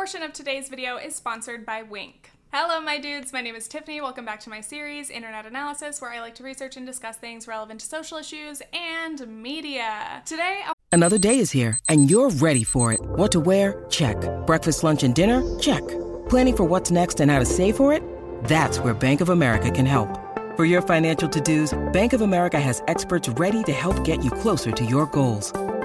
portion of today's video is sponsored by Winc. Hello, my dudes. My name is Tiffany. Welcome back to my series, Internet Analysis, where I like to research and discuss things relevant to social issues and media. Today, I'll Another day is here, and you're ready for it. What to wear? Check. Breakfast, lunch, and dinner? Check. Planning for what's next and how to save for it? That's where Bank of America can help. For your financial to-dos, Bank of America has experts ready to help get you closer to your goals.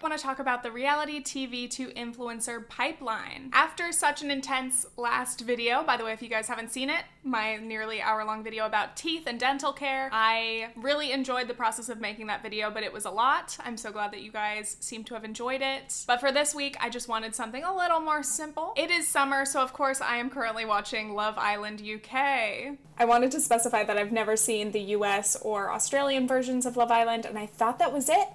I want to talk about the reality TV to influencer pipeline. After such an intense last video, by the way, if you guys haven't seen it, my nearly hour long video about teeth and dental care, I really enjoyed the process of making that video, but it was a lot. I'm so glad that you guys seem to have enjoyed it. But for this week, I just wanted something a little more simple. It is summer, so of course, I am currently watching Love Island UK. I wanted to specify that I've never seen the US or Australian versions of Love Island, and I thought that was it.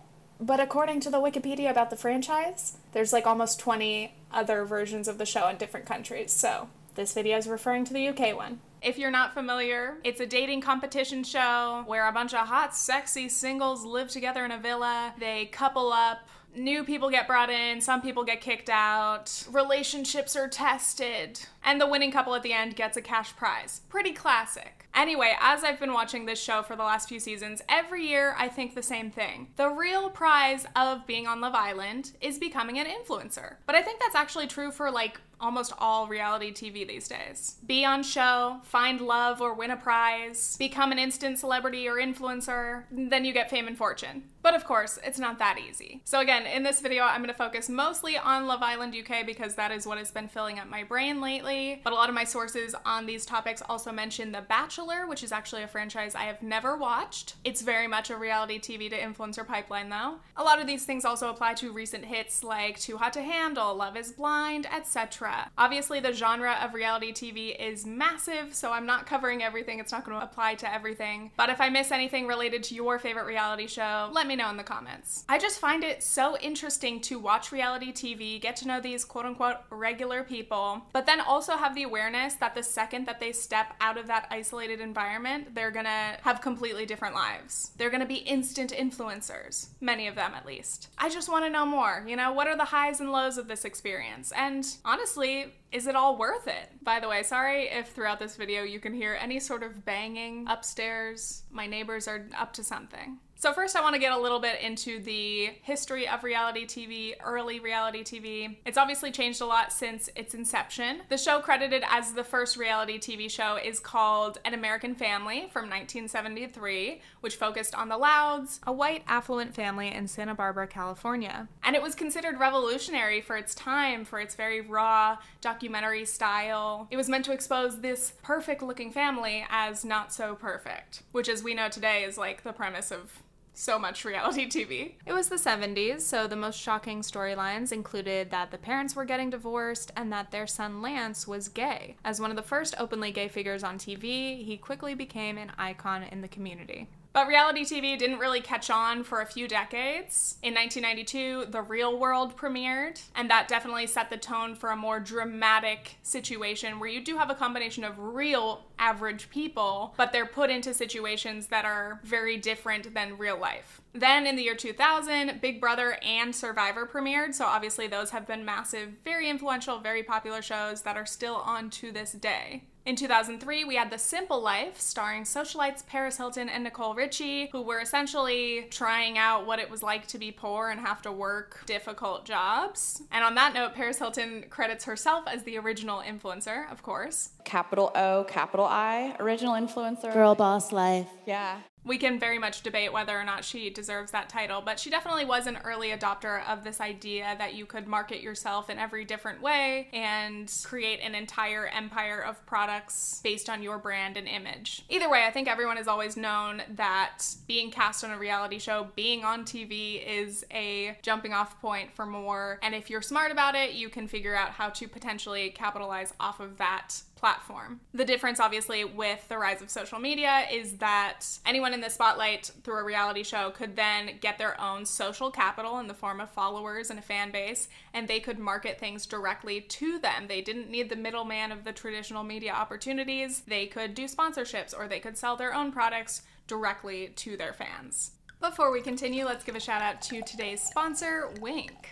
But according to the Wikipedia about the franchise, there's like almost 20 other versions of the show in different countries. So this video is referring to the UK one. If you're not familiar, it's a dating competition show where a bunch of hot, sexy singles live together in a villa. They couple up. New people get brought in, some people get kicked out, relationships are tested, and the winning couple at the end gets a cash prize. Pretty classic. Anyway, as I've been watching this show for the last few seasons, every year I think the same thing. The real prize of being on Love Island is becoming an influencer. But I think that's actually true for like almost all reality TV these days. Be on show, find love or win a prize, become an instant celebrity or influencer, then you get fame and fortune. But of course, it's not that easy. So again, in this video, I'm gonna focus mostly on Love Island UK because that is what has been filling up my brain lately. But a lot of my sources on these topics also mention The Bachelor, which is actually a franchise I have never watched. It's very much a reality TV to influencer pipeline though. A lot of these things also apply to recent hits like Too Hot to Handle, Love is Blind, etc. Obviously, the genre of reality TV is massive, so I'm not covering everything. It's not going to apply to everything. But if I miss anything related to your favorite reality show, let me know in the comments. I just find it so interesting to watch reality TV, get to know these quote unquote regular people, but then also have the awareness that the second that they step out of that isolated environment, they're gonna have completely different lives. They're gonna be instant influencers, many of them at least. I just wanna know more, you know, what are the highs and lows of this experience? And honestly, is it all worth it? By the way, sorry if throughout this video you can hear any sort of banging upstairs. My neighbors are up to something. So, first, I want to get a little bit into the history of reality TV, early reality TV. It's obviously changed a lot since its inception. The show, credited as the first reality TV show, is called An American Family from 1973, which focused on the Louds, a white affluent family in Santa Barbara, California. And it was considered revolutionary for its time, for its very raw documentary style. It was meant to expose this perfect looking family as not so perfect, which, as we know today, is like the premise of so much reality TV. It was the 70s, so the most shocking storylines included that the parents were getting divorced and that their son Lance was gay. As one of the first openly gay figures on TV, he quickly became an icon in the community. But reality TV didn't really catch on for a few decades. In 1992, The Real World premiered, and that definitely set the tone for a more dramatic situation where you do have a combination of real average people, but they're put into situations that are very different than real life. Then in the year 2000, Big Brother and Survivor premiered, so obviously those have been massive, very influential, very popular shows that are still on to this day. In 2003, we had The Simple Life, starring socialites Paris Hilton and Nicole Richie, who were essentially trying out what it was like to be poor and have to work difficult jobs. And on that note, Paris Hilton credits herself as the original influencer, of course. Capital O, capital I, original influencer. Girl boss life. Yeah. We can very much debate whether or not she deserves that title, but she definitely was an early adopter of this idea that you could market yourself in every different way and create an entire empire of products based on your brand and image. Either way, I think everyone has always known that being cast on a reality show, being on TV is a jumping off point for more. And if you're smart about it, you can figure out how to potentially capitalize off of that platform. The difference, obviously, with the rise of social media is that anyone in the spotlight through a reality show could then get their own social capital in the form of followers and a fan base, and they could market things directly to them. They didn't need the middleman of the traditional media opportunities. They could do sponsorships or they could sell their own products directly to their fans. Before we continue, let's give a shout out to today's sponsor, Winc.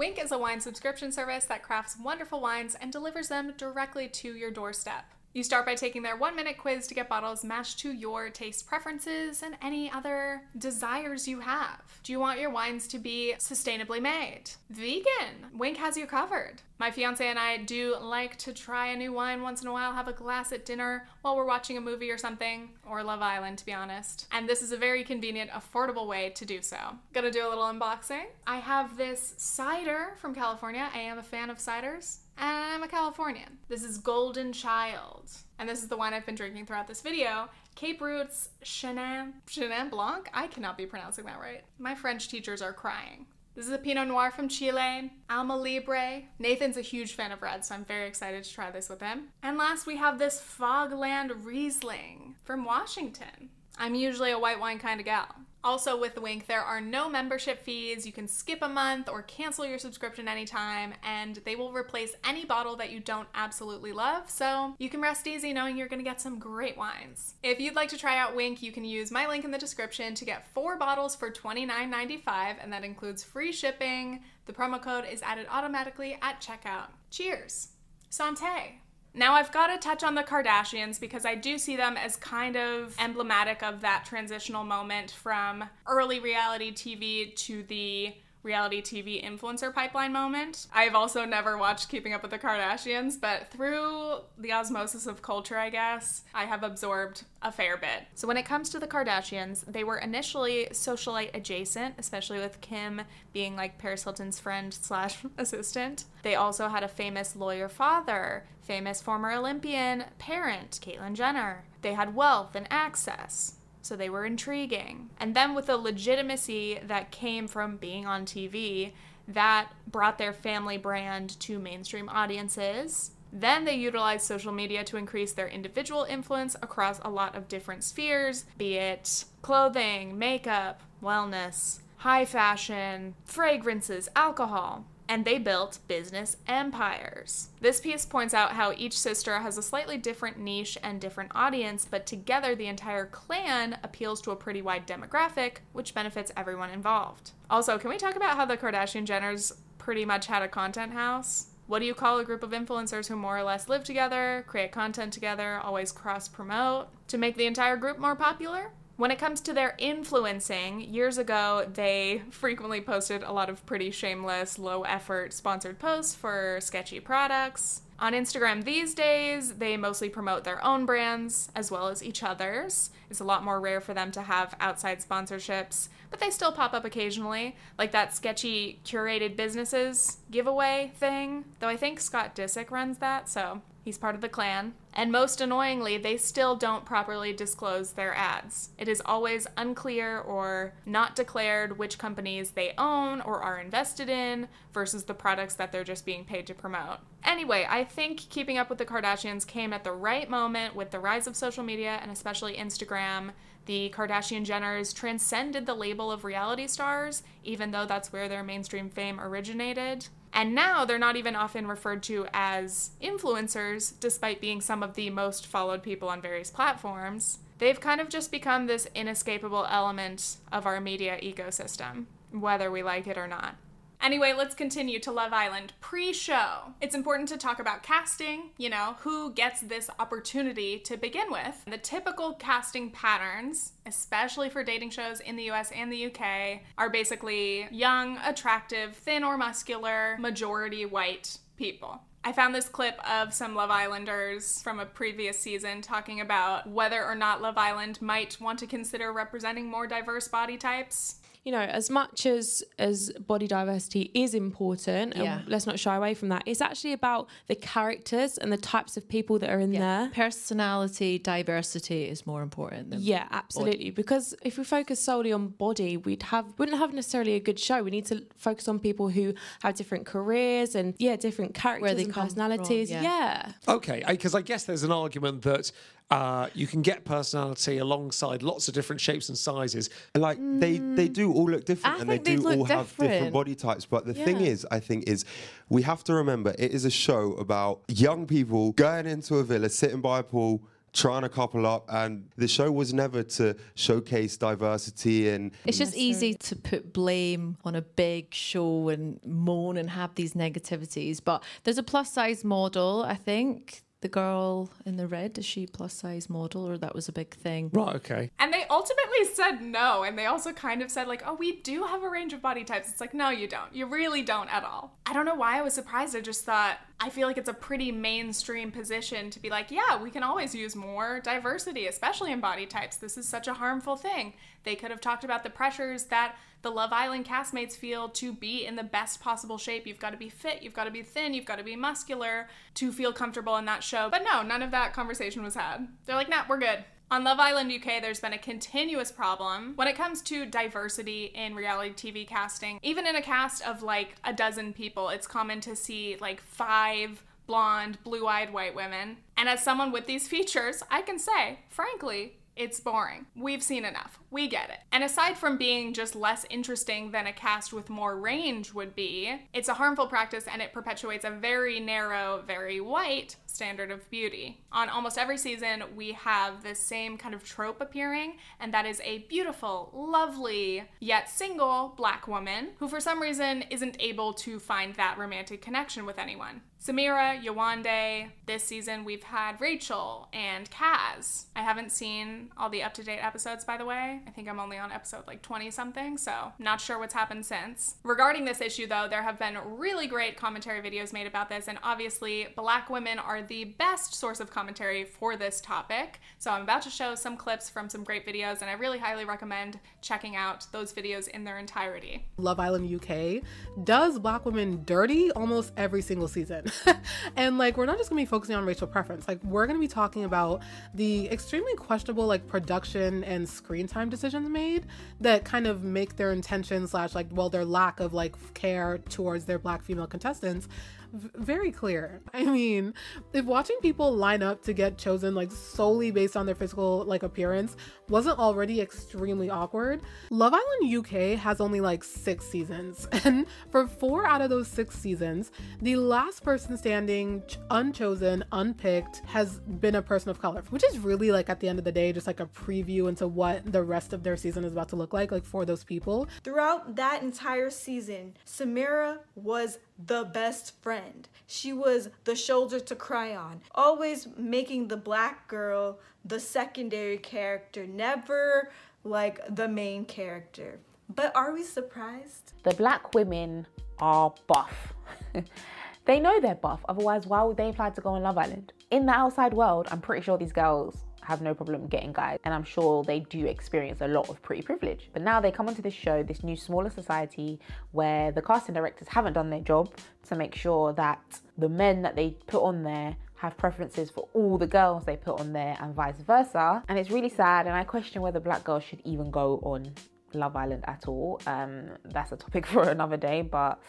Winc is a wine subscription service that crafts wonderful wines and delivers them directly to your doorstep. You start by taking their one minute quiz to get bottles matched to your taste preferences and any other desires you have. Do you want your wines to be sustainably made? Vegan? Winc has you covered. My fiance and I do like to try a new wine once in a while, have a glass at dinner while we're watching a movie or something, or Love Island to be honest. And this is a very convenient, affordable way to do so. Gonna do a little unboxing. I have this cider from California. I am a fan of ciders I'm a Californian. This is Golden Child, and this is the wine I've been drinking throughout this video. Cape Roots Chenin, Chenin Blanc? I cannot be pronouncing that right. My French teachers are crying. This is a Pinot Noir from Chile, Alma Libre. Nathan's a huge fan of red, so I'm very excited to try this with him. And last, we have this Fogland Riesling from Washington. I'm usually a white wine kind of gal. Also, with Winc, there are no membership fees. You can skip a month or cancel your subscription anytime, and they will replace any bottle that you don't absolutely love. So you can rest easy knowing you're gonna get some great wines. If you'd like to try out Winc, you can use my link in the description to get four bottles for $29.95, and that includes free shipping. The promo code is added automatically at checkout. Cheers! Santé! Now, I've got to touch on the Kardashians because I do see them as kind of emblematic of that transitional moment from early reality TV to the reality TV influencer pipeline moment. I've also never watched Keeping Up with the Kardashians, but through the osmosis of culture, I guess, I have absorbed a fair bit. So when it comes to the Kardashians, they were initially socialite adjacent, especially with Kim being like Paris Hilton's friend slash assistant. They also had a famous lawyer father, famous former Olympian parent, Caitlyn Jenner. They had wealth and access so they were intriguing. And then with the legitimacy that came from being on TV, that brought their family brand to mainstream audiences. Then they utilized social media to increase their individual influence across a lot of different spheres, be it clothing, makeup, wellness, high fashion, fragrances, alcohol and they built business empires. This piece points out how each sister has a slightly different niche and different audience, but together the entire clan appeals to a pretty wide demographic, which benefits everyone involved. Also, can we talk about how the Kardashian Jenners pretty much had a content house? What do you call a group of influencers who more or less live together, create content together, always cross promote to make the entire group more popular? When it comes to their influencing, years ago they frequently posted a lot of pretty shameless, low effort sponsored posts for sketchy products. On Instagram these days, they mostly promote their own brands as well as each other's. It's a lot more rare for them to have outside sponsorships, but they still pop up occasionally, like that sketchy curated businesses giveaway thing. Though I think Scott Disick runs that, so He's part of the clan. And most annoyingly, they still don't properly disclose their ads. It is always unclear or not declared which companies they own or are invested in versus the products that they're just being paid to promote. Anyway, I think Keeping Up with the Kardashians came at the right moment with the rise of social media and especially Instagram. The Kardashian Jenners transcended the label of reality stars, even though that's where their mainstream fame originated. And now they're not even often referred to as influencers, despite being some of the most followed people on various platforms. They've kind of just become this inescapable element of our media ecosystem, whether we like it or not. Anyway, let's continue to Love Island pre show. It's important to talk about casting, you know, who gets this opportunity to begin with. The typical casting patterns, especially for dating shows in the US and the UK, are basically young, attractive, thin or muscular, majority white people. I found this clip of some Love Islanders from a previous season talking about whether or not Love Island might want to consider representing more diverse body types you know, as much as as body diversity is important, Yeah. and let's not shy away from that. It's actually about the characters and the types of people that are in there. Personality, diversity is more important than Yeah, absolutely. Because if we focus solely on body, we'd have wouldn't have necessarily a good show. We need to focus on people who have different careers and yeah, different characters they and come from, personalities. yeah. yeah. Okay, because I guess there's an argument that uh, you can get personality alongside lots of different shapes and sizes. And like they they do all look different I and they do all have different different. body types. But the thing is, I think is we have to remember it is a show about young people going into a villa, sitting by a pool. Trying to couple up, and the show was never to showcase diversity and It's just easy to put blame on a big show and moan and have these negativities. But there's a plus size model, I think. The girl in the red, is she plus size model or that was a big thing? Right, okay. And they ultimately said no. And they also kind of said, like, oh, we do have a range of body types. It's like, no, you don't. You really don't at all. I don't know why I was surprised. I just thought, I feel like it's a pretty mainstream position to be like, yeah, we can always use more diversity, especially in body types. This is such a harmful thing. They could have talked about the pressures that the Love Island castmates feel to be in the best possible shape. You've got to be fit, you've got to be thin, you've got to be muscular to feel comfortable in that show. But no, none of that conversation was had. They're like, nah, we're good. On Love Island UK, there's been a continuous problem when it comes to diversity in reality TV casting. Even in a cast of like a dozen people, it's common to see like five blonde, blue eyed white women. And as someone with these features, I can say, frankly, it's boring. We've seen enough. We get it. And aside from being just less interesting than a cast with more range would be, it's a harmful practice and it perpetuates a very narrow, very white standard of beauty. On almost every season, we have this same kind of trope appearing, and that is a beautiful, lovely, yet single black woman who, for some reason, isn't able to find that romantic connection with anyone. Samira, Yewande. This season we've had Rachel and Kaz. I haven't seen all the up to date episodes, by the way. I think I'm only on episode like 20 something, so not sure what's happened since. Regarding this issue, though, there have been really great commentary videos made about this, and obviously, black women are the best source of commentary for this topic. So I'm about to show some clips from some great videos, and I really highly recommend checking out those videos in their entirety. Love Island UK does black women dirty almost every single season. and like we're not just gonna be focusing on racial preference. Like we're gonna be talking about the extremely questionable like production and screen time decisions made that kind of make their intention slash like well their lack of like care towards their black female contestants very clear. I mean, if watching people line up to get chosen like solely based on their physical like appearance wasn't already extremely awkward, Love Island UK has only like 6 seasons. And for 4 out of those 6 seasons, the last person standing ch- unchosen, unpicked has been a person of color, which is really like at the end of the day just like a preview into what the rest of their season is about to look like like for those people. Throughout that entire season, Samira was the best friend. She was the shoulder to cry on, always making the black girl the secondary character, never like the main character. But are we surprised? the black women are buff. they know they're buff, otherwise, why would they apply to go on Love Island? In the outside world, I'm pretty sure these girls have no problem getting guys, and I'm sure they do experience a lot of pretty privilege. But now they come onto this show, this new smaller society, where the casting directors haven't done their job to make sure that the men that they put on there have preferences for all the girls they put on there and vice versa. And it's really sad, and I question whether black girls should even go on Love Island at all. Um, that's a topic for another day, but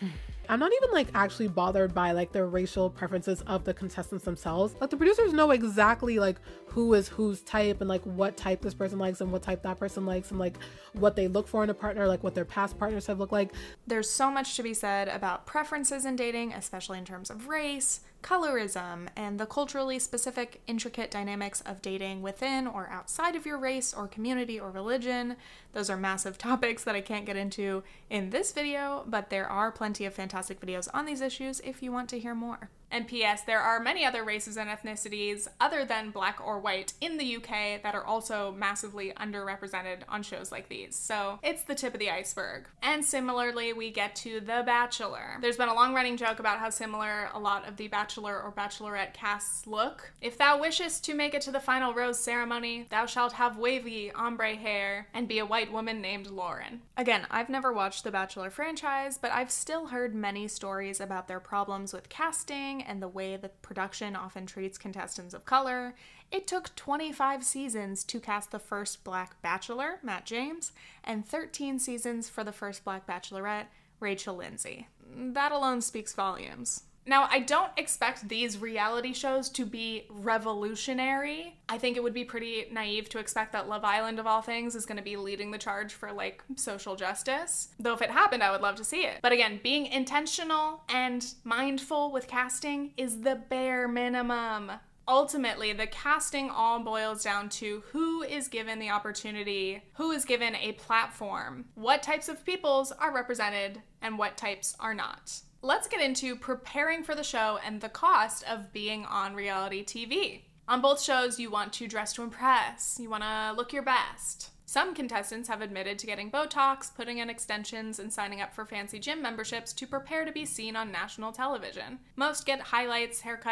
I'm not even like actually bothered by like the racial preferences of the contestants themselves. Like the producers know exactly like who is whose type and like what type this person likes and what type that person likes and like what they look for in a partner, like what their past partners have looked like. There's so much to be said about preferences in dating, especially in terms of race, colorism, and the culturally specific, intricate dynamics of dating within or outside of your race or community or religion. Those are massive topics that I can't get into in this video, but there are plenty of fantastic videos on these issues if you want to hear more. And P.S., there are many other races and ethnicities other than black or white in the UK that are also massively underrepresented on shows like these. So it's the tip of the iceberg. And similarly, we get to The Bachelor. There's been a long running joke about how similar a lot of the Bachelor or Bachelorette casts look. If thou wishest to make it to the final rose ceremony, thou shalt have wavy ombre hair and be a white woman named Lauren. Again, I've never watched the Bachelor franchise, but I've still heard many stories about their problems with casting and the way the production often treats contestants of color. It took 25 seasons to cast the first black bachelor, Matt James, and 13 seasons for the first black bachelorette, Rachel Lindsay. That alone speaks volumes. Now, I don't expect these reality shows to be revolutionary. I think it would be pretty naive to expect that Love Island, of all things, is going to be leading the charge for like social justice. Though, if it happened, I would love to see it. But again, being intentional and mindful with casting is the bare minimum. Ultimately, the casting all boils down to who is given the opportunity, who is given a platform, what types of peoples are represented, and what types are not let's get into preparing for the show and the cost of being on reality TV. On both shows, you want to dress to impress, you want to look your best. Some contestants have admitted to getting Botox, putting in extensions, and signing up for fancy gym memberships to prepare to be seen on national television. Most get highlights, haircuts.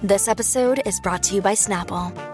This episode is brought to you by Snapple.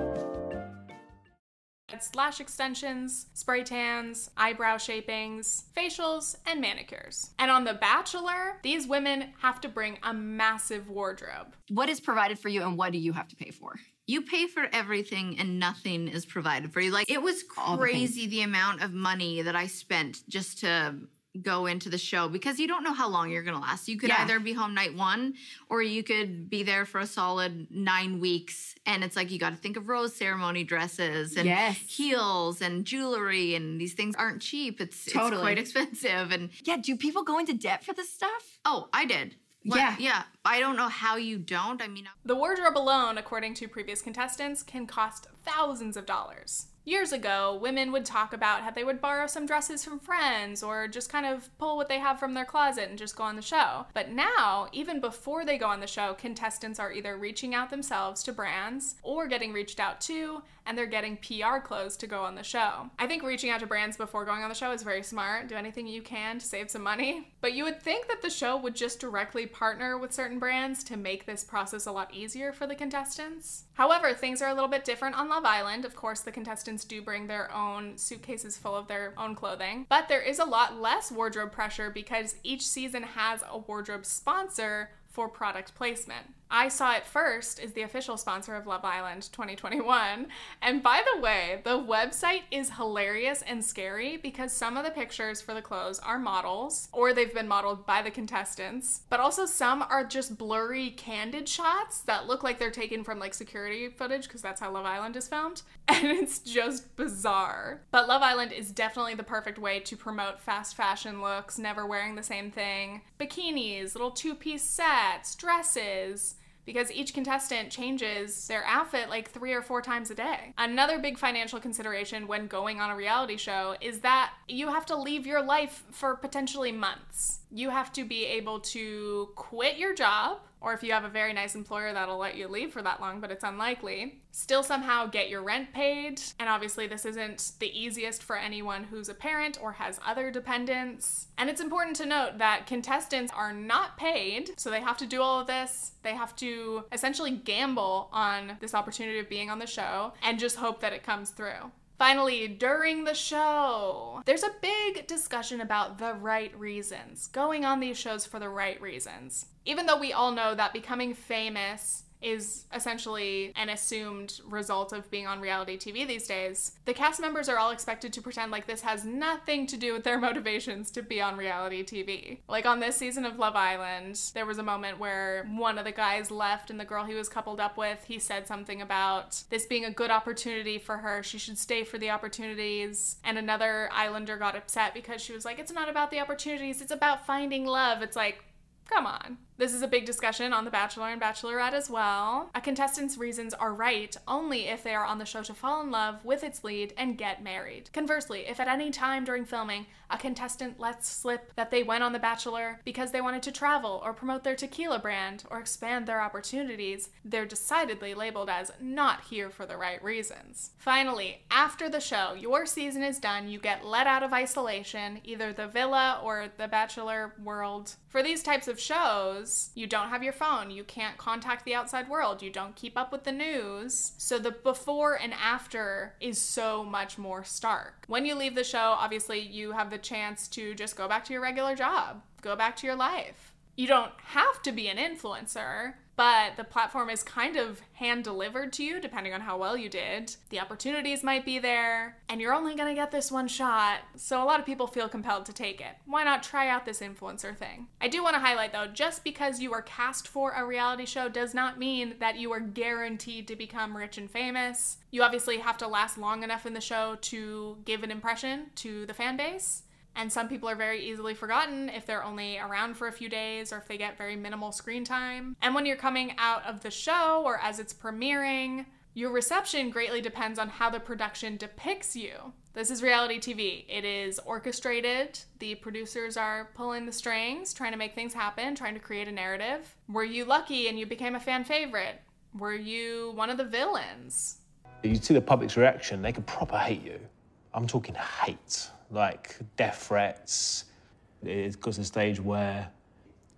lash extensions, spray tans, eyebrow shapings, facials, and manicures. And on The Bachelor, these women have to bring a massive wardrobe. What is provided for you and what do you have to pay for? You pay for everything and nothing is provided for you. Like it was crazy the, the amount of money that I spent just to go into the show because you don't know how long you're going to last. You could yeah. either be home night one or you could be there for a solid nine weeks. And it's like you got to think of rose ceremony dresses and yes. heels and jewelry, and these things aren't cheap. It's, totally. it's quite expensive. And yeah, do people go into debt for this stuff? Oh, I did. What? Yeah. Yeah. I don't know how you don't. I mean, the wardrobe alone, according to previous contestants, can cost thousands of dollars. Years ago, women would talk about how they would borrow some dresses from friends or just kind of pull what they have from their closet and just go on the show. But now, even before they go on the show, contestants are either reaching out themselves to brands or getting reached out to, and they're getting PR clothes to go on the show. I think reaching out to brands before going on the show is very smart. Do anything you can to save some money. But you would think that the show would just directly partner with certain brands to make this process a lot easier for the contestants. However, things are a little bit different on Love Island. Of course, the contestants do bring their own suitcases full of their own clothing, but there is a lot less wardrobe pressure because each season has a wardrobe sponsor for product placement. I Saw It First is the official sponsor of Love Island 2021. And by the way, the website is hilarious and scary because some of the pictures for the clothes are models or they've been modeled by the contestants, but also some are just blurry, candid shots that look like they're taken from like security footage because that's how Love Island is filmed. And it's just bizarre. But Love Island is definitely the perfect way to promote fast fashion looks, never wearing the same thing. Bikinis, little two piece sets, dresses because each contestant changes their outfit like three or four times a day. Another big financial consideration when going on a reality show is that you have to leave your life for potentially months. You have to be able to quit your job or if you have a very nice employer that'll let you leave for that long, but it's unlikely. Still somehow get your rent paid. And obviously, this isn't the easiest for anyone who's a parent or has other dependents. And it's important to note that contestants are not paid, so they have to do all of this. They have to essentially gamble on this opportunity of being on the show and just hope that it comes through. Finally, during the show, there's a big discussion about the right reasons, going on these shows for the right reasons. Even though we all know that becoming famous is essentially an assumed result of being on reality TV these days, the cast members are all expected to pretend like this has nothing to do with their motivations to be on reality TV. Like on this season of Love Island, there was a moment where one of the guys left and the girl he was coupled up with, he said something about this being a good opportunity for her. She should stay for the opportunities. And another Islander got upset because she was like, it's not about the opportunities, it's about finding love. It's like, come on. This is a big discussion on The Bachelor and Bachelorette as well. A contestant's reasons are right only if they are on the show to fall in love with its lead and get married. Conversely, if at any time during filming a contestant lets slip that they went on The Bachelor because they wanted to travel or promote their tequila brand or expand their opportunities, they're decidedly labeled as not here for the right reasons. Finally, after the show, your season is done, you get let out of isolation, either the villa or the Bachelor world. For these types of shows, you don't have your phone, you can't contact the outside world, you don't keep up with the news. So the before and after is so much more stark. When you leave the show, obviously you have the chance to just go back to your regular job, go back to your life. You don't have to be an influencer, but the platform is kind of hand delivered to you depending on how well you did. The opportunities might be there, and you're only gonna get this one shot, so a lot of people feel compelled to take it. Why not try out this influencer thing? I do wanna highlight though, just because you are cast for a reality show does not mean that you are guaranteed to become rich and famous. You obviously have to last long enough in the show to give an impression to the fan base. And some people are very easily forgotten if they're only around for a few days or if they get very minimal screen time. And when you're coming out of the show or as it's premiering, your reception greatly depends on how the production depicts you. This is reality TV. It is orchestrated. The producers are pulling the strings, trying to make things happen, trying to create a narrative. Were you lucky and you became a fan favorite? Were you one of the villains? You see the public's reaction, they could proper hate you. I'm talking hate like death threats. It got to the stage where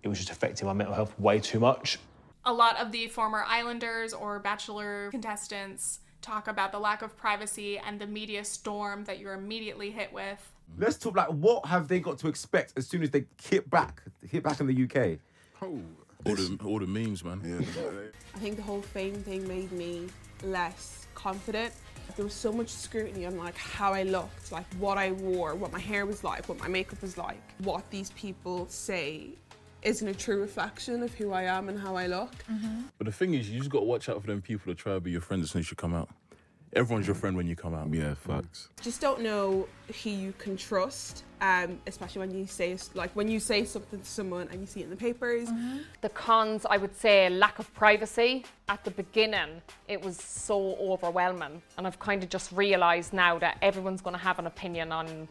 it was just affecting my mental health way too much. A lot of the former Islanders or Bachelor contestants talk about the lack of privacy and the media storm that you're immediately hit with. Let's talk like what have they got to expect as soon as they hit back, hit back in the UK? Oh, all the all the memes, man. Yeah. I think the whole fame thing made me less confident there was so much scrutiny on like how I looked, like what I wore, what my hair was like, what my makeup was like. What these people say isn't a true reflection of who I am and how I look. Mm-hmm. But the thing is, you just got to watch out for them people that try to be your friends as soon as you come out. Everyone's your friend when you come out. Yeah, facts. Just don't know who you can trust, um, especially when you say like when you say something to someone and you see it in the papers. Mm-hmm. The cons, I would say, lack of privacy. At the beginning, it was so overwhelming, and I've kind of just realised now that everyone's going to have an opinion on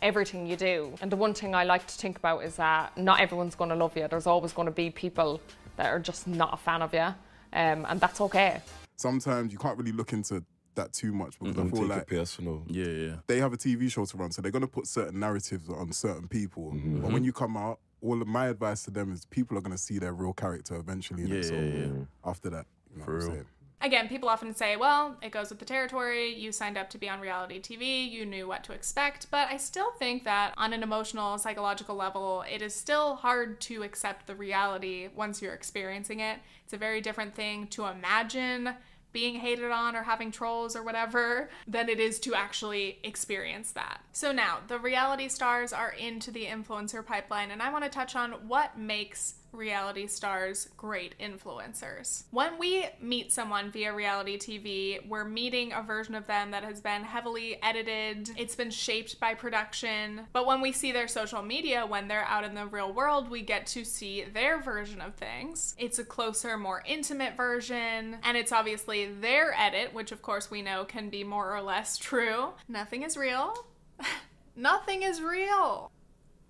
everything you do. And the one thing I like to think about is that not everyone's going to love you. There's always going to be people that are just not a fan of you, um, and that's okay. Sometimes you can't really look into that too much because mm-hmm. I feel Take like personal. Yeah, yeah. They have a TV show to run, so they're gonna put certain narratives on certain people. Mm-hmm. But when you come out, all of my advice to them is people are gonna see their real character eventually. Yeah, so yeah, yeah. After that, you know For real. Again, people often say, well, it goes with the territory. You signed up to be on reality TV, you knew what to expect. But I still think that on an emotional, psychological level, it is still hard to accept the reality once you're experiencing it. It's a very different thing to imagine being hated on or having trolls or whatever than it is to actually experience that. So now, the reality stars are into the influencer pipeline, and I want to touch on what makes reality stars great influencers. When we meet someone via reality TV, we're meeting a version of them that has been heavily edited, it's been shaped by production. But when we see their social media, when they're out in the real world, we get to see their version of things. It's a closer, more intimate version, and it's obviously their edit, which of course we know can be more or less true. Nothing is real. Nothing is real.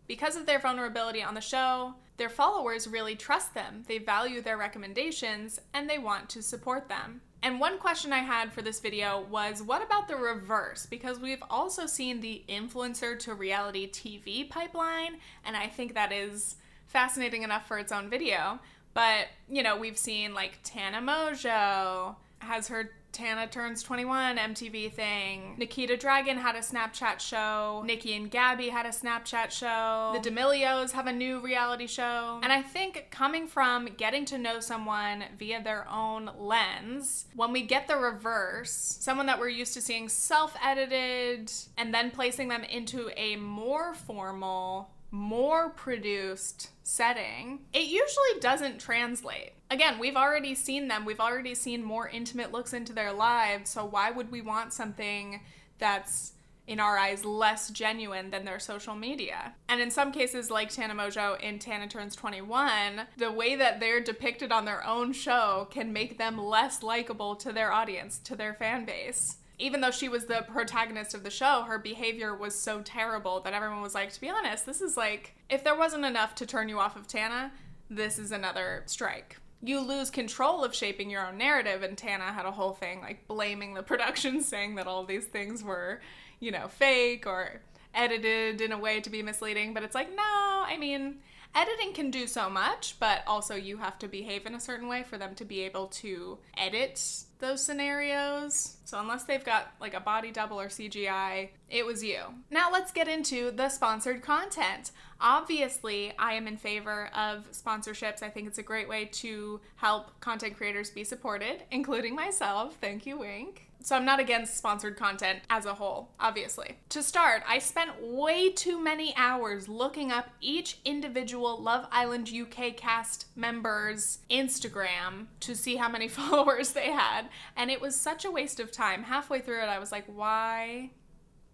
Because of their vulnerability on the show, their followers really trust them, they value their recommendations, and they want to support them. And one question I had for this video was what about the reverse? Because we've also seen the influencer to reality TV pipeline, and I think that is fascinating enough for its own video. But, you know, we've seen like Tana Mongeau has her Tana Turns 21 MTV thing. Nikita Dragun had a Snapchat show. Nikki and Gabby had a Snapchat show. The D'Amelios have a new reality show. And I think coming from getting to know someone via their own lens, when we get the reverse, someone that we're used to seeing self edited and then placing them into a more formal, more produced setting, it usually doesn't translate. Again, we've already seen them, we've already seen more intimate looks into their lives, so why would we want something that's in our eyes less genuine than their social media. And in some cases, like Tana Mongeau in Tana Turns 21, the way that they're depicted on their own show can make them less likable to their audience, to their fan base even though she was the protagonist of the show, her behavior was so terrible that everyone was like, to be honest, this is like, if there wasn't enough to turn you off of Tana, this is another strike. You lose control of shaping your own narrative, and Tana had a whole thing like blaming the production, saying that all these things were, you know, fake or edited in a way to be misleading. But it's like, no, I mean, editing can do so much, but also you have to behave in a certain way for them to be able to edit those scenarios. So unless they've got like a body double or CGI, it was you. Now let's get into the sponsored content. Obviously, I am in favor of sponsorships. I think it's a great way to help content creators be supported, including myself. Thank you, Winc. So I'm not against sponsored content as a whole, obviously. To start, I spent way too many hours looking up each individual Love Island UK cast member's Instagram to see how many followers they had, and it was such a waste of time. Halfway through it, I was like, why?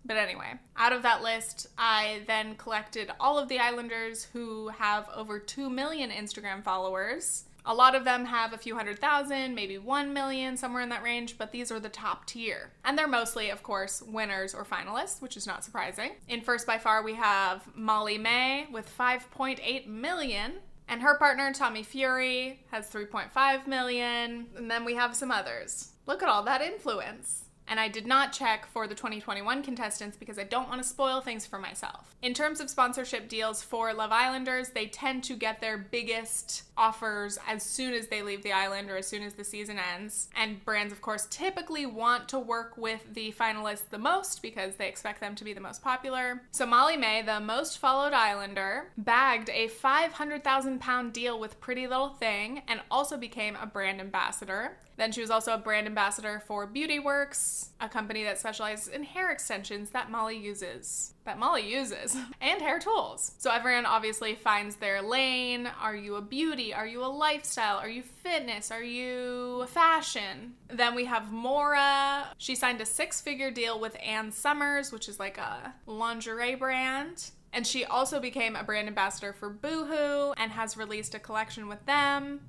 But anyway, out of that list, I then collected all of the Islanders who have over 2 million Instagram followers. A lot of them have a few hundred thousand, maybe 1 million, somewhere in that range, but these are the top tier. And they're mostly, of course, winners or finalists, which is not surprising. In first by far, we have Molly-Mae with 5.8 million. And her partner, Tommy Fury, has 3.5 million. And then we have some others. Look at all that influence and I did not check for the 2021 contestants because I don't want to spoil things for myself. In terms of sponsorship deals for Love Islanders, they tend to get their biggest offers as soon as they leave the island or as soon as the season ends. And brands, of course, typically want to work with the finalists the most because they expect them to be the most popular. So Molly-Mae, the most followed Islander, bagged a 500,000 pound deal with Pretty Little Thing and also became a brand ambassador. Then she was also a brand ambassador for Beauty Works, a company that specializes in hair extensions that Molly uses. That Molly uses, and hair tools. So everyone obviously finds their lane. Are you a beauty? Are you a lifestyle? Are you fitness? Are you fashion? Then we have Maura. She signed a six figure deal with Ann Summers, which is like a lingerie brand. And she also became a brand ambassador for Boohoo and has released a collection with them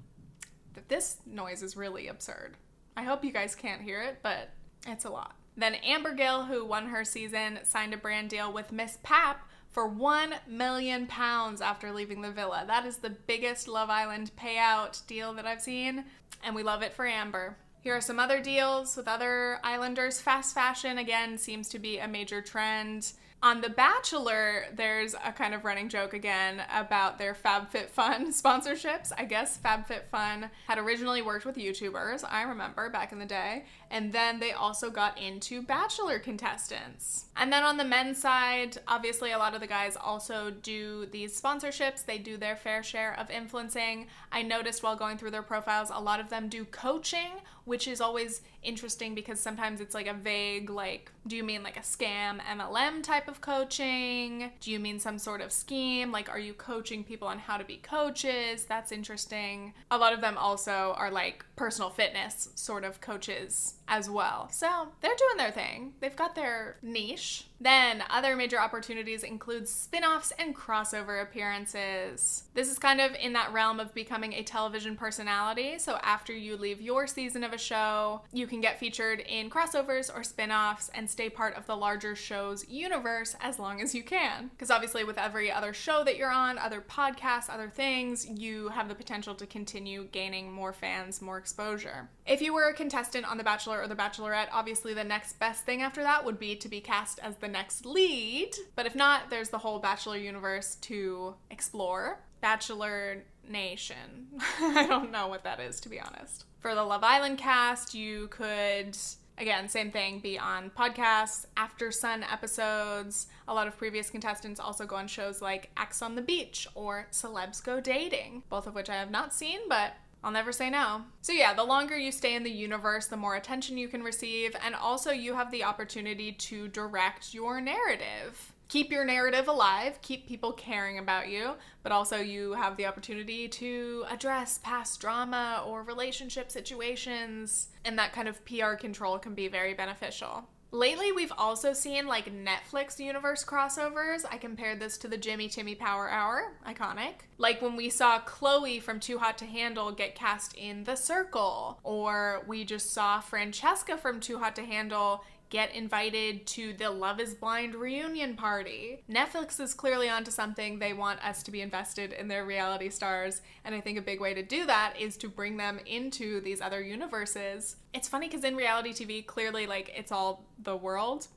this noise is really absurd. I hope you guys can't hear it, but it's a lot. Then Amber Gill, who won her season, signed a brand deal with Misspap for 1 million pounds after leaving the villa. That is the biggest Love Island payout deal that I've seen, and we love it for Amber. Here are some other deals with other islanders. Fast fashion, again, seems to be a major trend. On The Bachelor, there's a kind of running joke again about their FabFitFun sponsorships. I guess FabFitFun had originally worked with YouTubers, I remember back in the day, and then they also got into Bachelor contestants. And then on the men's side, obviously, a lot of the guys also do these sponsorships, they do their fair share of influencing. I noticed while going through their profiles, a lot of them do coaching, which is always interesting because sometimes it's like a vague, like, do you mean like a scam MLM type of coaching? Do you mean some sort of scheme? Like, are you coaching people on how to be coaches? That's interesting. A lot of them also are like personal fitness sort of coaches as well. So they're doing their thing, they've got their niche. Then, other major opportunities include spin offs and crossover appearances. This is kind of in that realm of becoming a television personality. So, after you leave your season of a show, you can get featured in crossovers or spin offs and stay part of the larger show's universe as long as you can. Because obviously, with every other show that you're on, other podcasts, other things, you have the potential to continue gaining more fans, more exposure. If you were a contestant on The Bachelor or The Bachelorette, obviously the next best thing after that would be to be cast as the next lead. But if not, there's the whole Bachelor universe to explore. Bachelor Nation. I don't know what that is, to be honest. For the Love Island cast, you could again, same thing, be on podcasts, after sun episodes. A lot of previous contestants also go on shows like X on the Beach or Celebs Go Dating, both of which I have not seen, but I'll never say no. So, yeah, the longer you stay in the universe, the more attention you can receive, and also you have the opportunity to direct your narrative keep your narrative alive, keep people caring about you, but also you have the opportunity to address past drama or relationship situations, and that kind of PR control can be very beneficial. Lately, we've also seen like Netflix universe crossovers. I compared this to the Jimmy Timmy Power Hour, iconic. Like when we saw Chloe from Too Hot to Handle get cast in The Circle, or we just saw Francesca from Too Hot to Handle get invited to the Love is Blind reunion party. Netflix is clearly onto something. They want us to be invested in their reality stars. And I think a big way to do that is to bring them into these other universes. It's funny because in reality TV, clearly, like, it's all the world.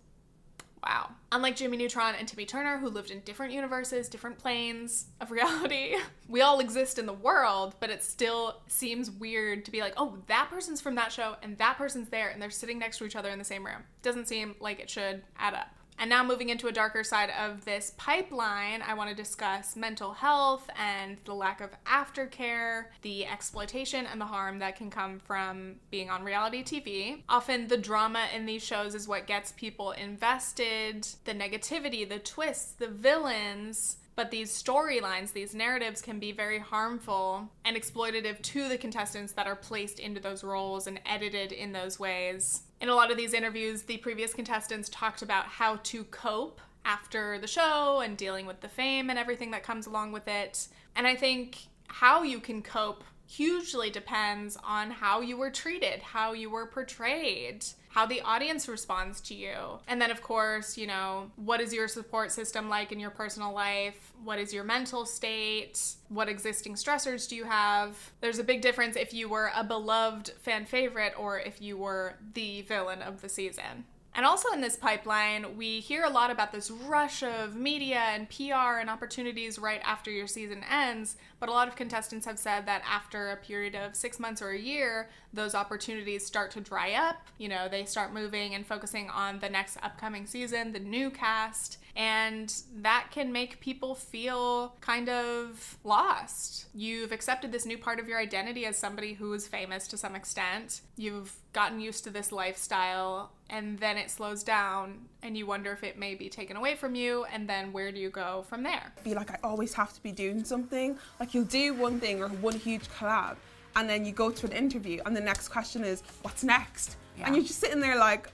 Wow. Unlike Jimmy Neutron and Timmy Turner, who lived in different universes, different planes of reality, we all exist in the world, but it still seems weird to be like, oh, that person's from that show and that person's there and they're sitting next to each other in the same room. Doesn't seem like it should add up. And now, moving into a darker side of this pipeline, I want to discuss mental health and the lack of aftercare, the exploitation and the harm that can come from being on reality TV. Often, the drama in these shows is what gets people invested, the negativity, the twists, the villains. But these storylines, these narratives can be very harmful and exploitative to the contestants that are placed into those roles and edited in those ways. In a lot of these interviews, the previous contestants talked about how to cope after the show and dealing with the fame and everything that comes along with it. And I think how you can cope hugely depends on how you were treated, how you were portrayed, how the audience responds to you. And then, of course, you know, what is your support system like in your personal life? What is your mental state? What existing stressors do you have? There's a big difference if you were a beloved fan favorite or if you were the villain of the season. And also in this pipeline, we hear a lot about this rush of media and PR and opportunities right after your season ends. But a lot of contestants have said that after a period of six months or a year, those opportunities start to dry up. You know, they start moving and focusing on the next upcoming season, the new cast. And that can make people feel kind of lost. You've accepted this new part of your identity as somebody who is famous to some extent. You've gotten used to this lifestyle, and then it slows down, and you wonder if it may be taken away from you, and then where do you go from there? Feel like I always have to be doing something. Like you'll do one thing or one huge collab, and then you go to an interview, and the next question is, What's next? Yeah. And you're just sitting there like,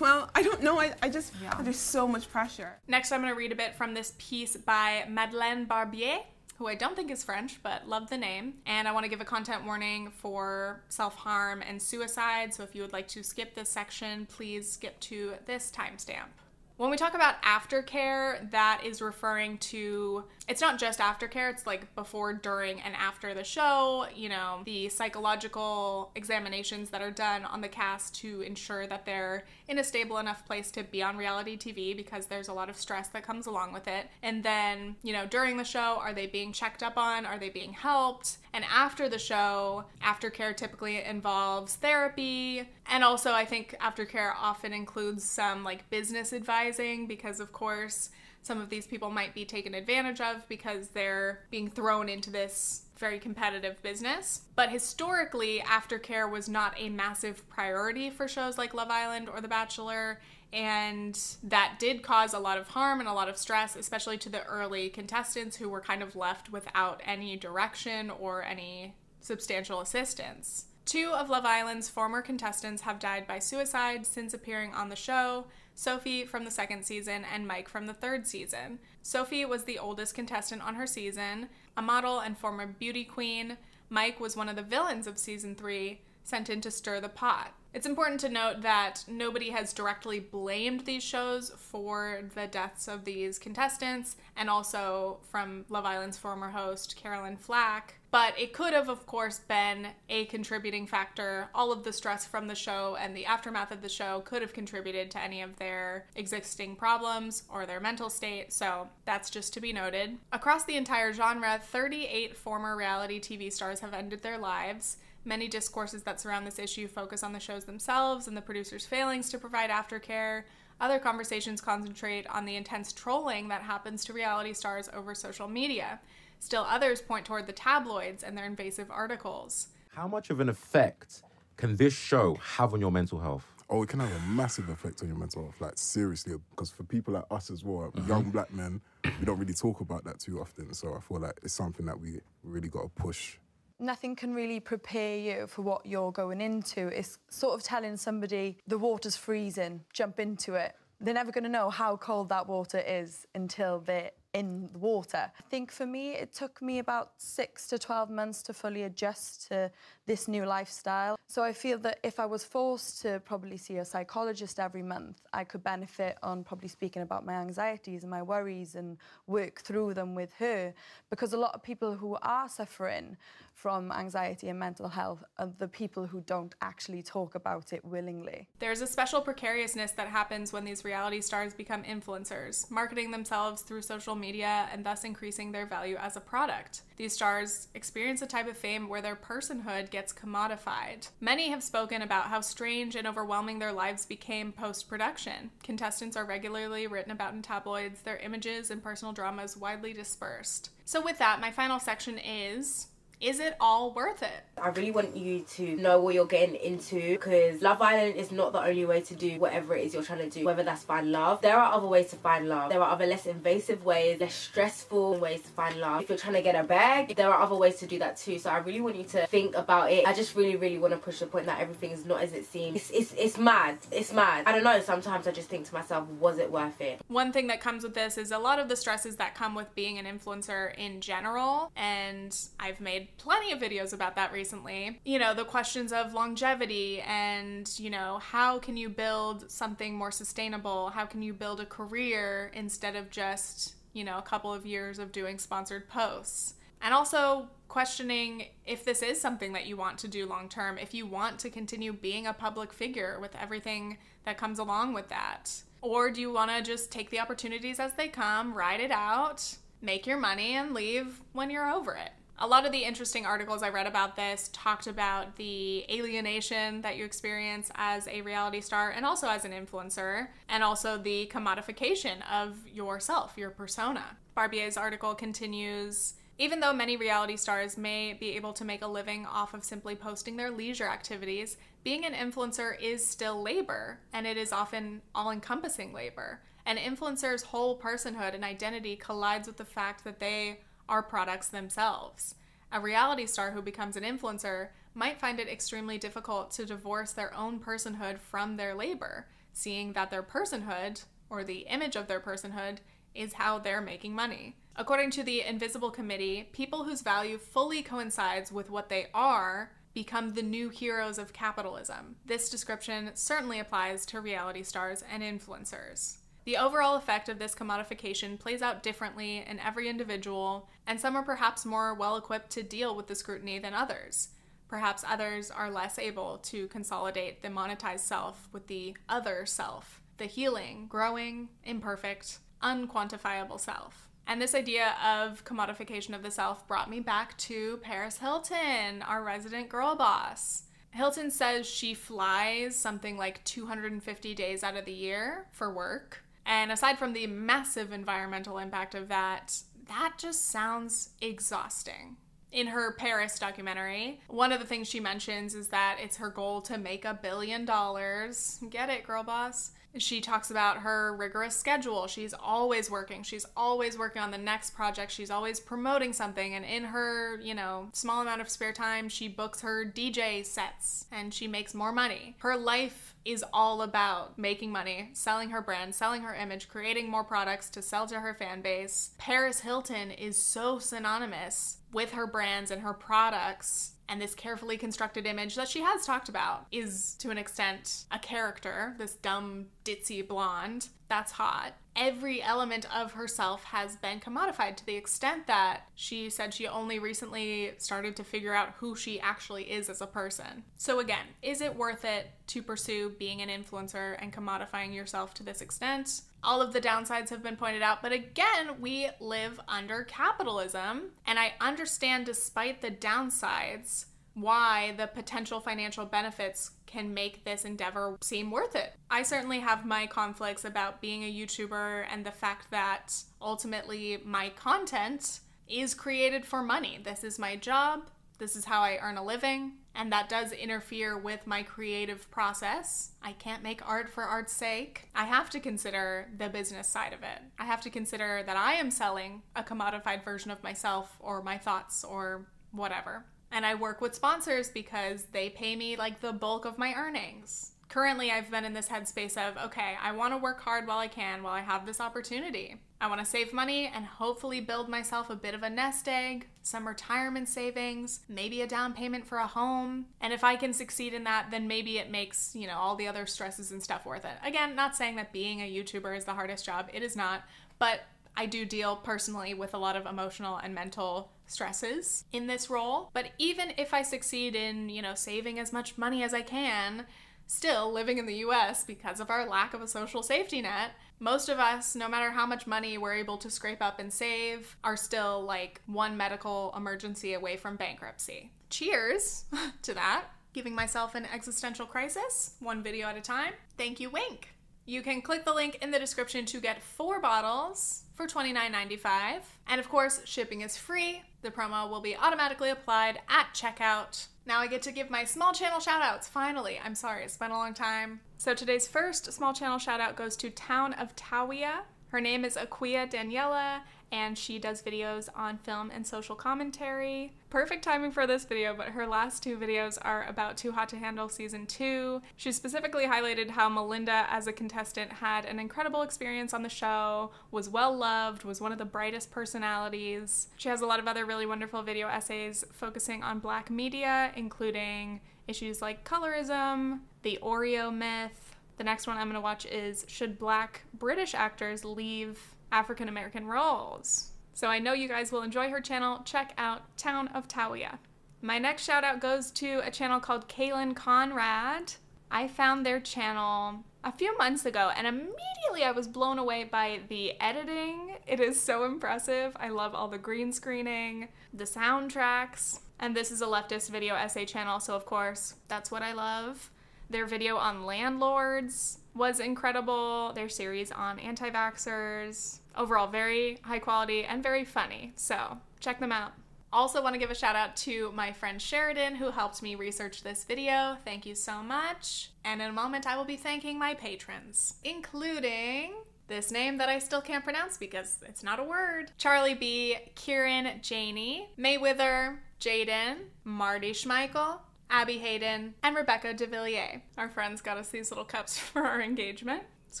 well, I don't know. I, I just, there's so much pressure. Next, I'm going to read a bit from this piece by Madeleine Barbier, who I don't think is French, but love the name. And I want to give a content warning for self harm and suicide. So if you would like to skip this section, please skip to this timestamp. When we talk about aftercare, that is referring to it's not just aftercare, it's like before, during, and after the show, you know, the psychological examinations that are done on the cast to ensure that they're in a stable enough place to be on reality TV because there's a lot of stress that comes along with it. And then, you know, during the show, are they being checked up on? Are they being helped? And after the show, aftercare typically involves therapy. And also, I think aftercare often includes some like business advising because, of course, some of these people might be taken advantage of because they're being thrown into this very competitive business. But historically, aftercare was not a massive priority for shows like Love Island or The Bachelor. And that did cause a lot of harm and a lot of stress, especially to the early contestants who were kind of left without any direction or any substantial assistance. Two of Love Island's former contestants have died by suicide since appearing on the show. Sophie from the second season, and Mike from the third season. Sophie was the oldest contestant on her season, a model and former beauty queen. Mike was one of the villains of season three, sent in to stir the pot. It's important to note that nobody has directly blamed these shows for the deaths of these contestants, and also from Love Island's former host, Caroline Flack. But it could have, of course, been a contributing factor. All of the stress from the show and the aftermath of the show could have contributed to any of their existing problems or their mental state, so that's just to be noted. Across the entire genre, 38 former reality TV stars have ended their lives. Many discourses that surround this issue focus on the shows themselves and the producers' failings to provide aftercare. Other conversations concentrate on the intense trolling that happens to reality stars over social media. Still, others point toward the tabloids and their invasive articles. How much of an effect can this show have on your mental health? Oh, it can have a massive effect on your mental health, like seriously, because for people like us as well, Mhm. young black men, we don't really talk about that too often. So I feel like it's something that we really got to push. Nothing can really prepare you for what you're going into. It's sort of telling somebody the water's freezing, jump into it. They're never going to know how cold that water is until they're in the water. I think for me, it took me about six to 12 months to fully adjust to this new lifestyle. So I feel that if I was forced to probably see a psychologist every month, I could benefit on probably speaking about my anxieties and my worries and work through them with her. Because a lot of people who are suffering from anxiety and mental health are the people who don't actually talk about it willingly. There's a special precariousness that happens when these reality stars become influencers, marketing themselves through social media and thus increasing their value as a product. These stars experience a type of fame where their personhood gets commodified. Many have spoken about how strange and overwhelming their lives became post production. Contestants are regularly written about in tabloids, their images and personal dramas widely dispersed. So, with that, my final section is Is it all worth it? I really want you to know what you're getting into because Love Island is not the only way to do whatever it is you're trying to do, whether that's find love. There are other ways to find love. There are other less invasive ways, less stressful ways to find love. If you're trying to get a bag, there are other ways to do that too. So I really want you to think about it. I just really, really want to push the point that everything is not as it seems. It's, it's, it's mad. It's mad. I don't know. Sometimes I just think to myself, was it worth it? One thing that comes with this is a lot of the stresses that come with being an influencer in general, and I've made plenty of videos about that recently. You know, the questions of longevity and, you know, how can you build something more sustainable? How can you build a career instead of just, you know, a couple of years of doing sponsored posts? And also questioning if this is something that you want to do long term, if you want to continue being a public figure with everything that comes along with that. Or do you want to just take the opportunities as they come, ride it out, make your money, and leave when you're over it? A lot of the interesting articles I read about this talked about the alienation that you experience as a reality star and also as an influencer, and also the commodification of yourself, your persona. Barbier's article continues even though many reality stars may be able to make a living off of simply posting their leisure activities, being an influencer is still labor, and it is often all encompassing labor. An influencer's whole personhood and identity collides with the fact that they are products themselves. A reality star who becomes an influencer might find it extremely difficult to divorce their own personhood from their labor, seeing that their personhood, or the image of their personhood, is how they're making money. According to the Invisible Committee, people whose value fully coincides with what they are become the new heroes of capitalism. This description certainly applies to reality stars and influencers. The overall effect of this commodification plays out differently in every individual, and some are perhaps more well equipped to deal with the scrutiny than others. Perhaps others are less able to consolidate the monetized self with the other self, the healing, growing, imperfect, unquantifiable self. And this idea of commodification of the self brought me back to Paris Hilton, our resident girl boss. Hilton says she flies something like 250 days out of the year for work. And aside from the massive environmental impact of that, that just sounds exhausting. In her Paris documentary, one of the things she mentions is that it's her goal to make a billion dollars. Get it, girl boss? She talks about her rigorous schedule. She's always working. She's always working on the next project. She's always promoting something. And in her, you know, small amount of spare time, she books her DJ sets and she makes more money. Her life is all about making money, selling her brand, selling her image, creating more products to sell to her fan base. Paris Hilton is so synonymous with her brands and her products and this carefully constructed image that she has talked about is to an extent a character, this dumb, ditzy blonde. That's hot. Every element of herself has been commodified to the extent that she said she only recently started to figure out who she actually is as a person. So, again, is it worth it to pursue being an influencer and commodifying yourself to this extent? All of the downsides have been pointed out, but again, we live under capitalism, and I understand despite the downsides, why the potential financial benefits can make this endeavor seem worth it. I certainly have my conflicts about being a YouTuber and the fact that ultimately my content is created for money. This is my job, this is how I earn a living, and that does interfere with my creative process. I can't make art for art's sake. I have to consider the business side of it. I have to consider that I am selling a commodified version of myself or my thoughts or whatever. And I work with sponsors because they pay me like the bulk of my earnings. Currently, I've been in this headspace of okay, I want to work hard while I can, while I have this opportunity. I want to save money and hopefully build myself a bit of a nest egg, some retirement savings, maybe a down payment for a home. And if I can succeed in that, then maybe it makes, you know, all the other stresses and stuff worth it. Again, not saying that being a YouTuber is the hardest job, it is not, but I do deal personally with a lot of emotional and mental stresses in this role. But even if I succeed in, you know, saving as much money as I can, still living in the US because of our lack of a social safety net, most of us, no matter how much money we're able to scrape up and save, are still like one medical emergency away from bankruptcy. Cheers to that. Giving myself an existential crisis, one video at a time. Thank you, Winc. You can click the link in the description to get four bottles for $29.95. And of course, shipping is free. The promo will be automatically applied at checkout. Now I get to give my small channel shoutouts, finally. I'm sorry, it's been a long time. So today's first small channel shoutout goes to Town of Tawia. Her name is Aquia Daniela, and she does videos on film and social commentary. Perfect timing for this video, but her last two videos are about Too Hot to Handle Season 2. She specifically highlighted how Melinda, as a contestant, had an incredible experience on the show, was well loved, was one of the brightest personalities. She has a lot of other really wonderful video essays focusing on black media, including issues like colorism, the Oreo myth. The next one I'm going to watch is Should Black British Actors Leave African American roles. So I know you guys will enjoy her channel. Check out Town of Tawia. My next shout out goes to a channel called Caelan Conrad. I found their channel a few months ago and immediately I was blown away by the editing. It is so impressive. I love all the green screening, the soundtracks, and this is a leftist video essay channel, so of course, that's what I love. Their video on landlords was incredible. Their series on anti vaxxers. Overall, very high quality and very funny. So check them out. Also, want to give a shout out to my friend Sheridan who helped me research this video. Thank you so much. And in a moment, I will be thanking my patrons, including this name that I still can't pronounce because it's not a word Charlie B., Kieran Janey, Mayweather, Jaden, Marty Schmeichel, Abby Hayden, and Rebecca DeVilliers. Our friends got us these little cups for our engagement. Let's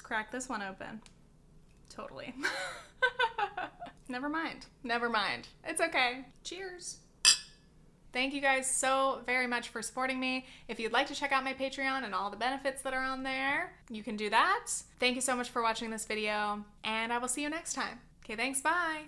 crack this one open. Totally. Never mind. Never mind. It's okay. Cheers. Thank you guys so very much for supporting me. If you'd like to check out my Patreon and all the benefits that are on there, you can do that. Thank you so much for watching this video, and I will see you next time. Okay, thanks. Bye.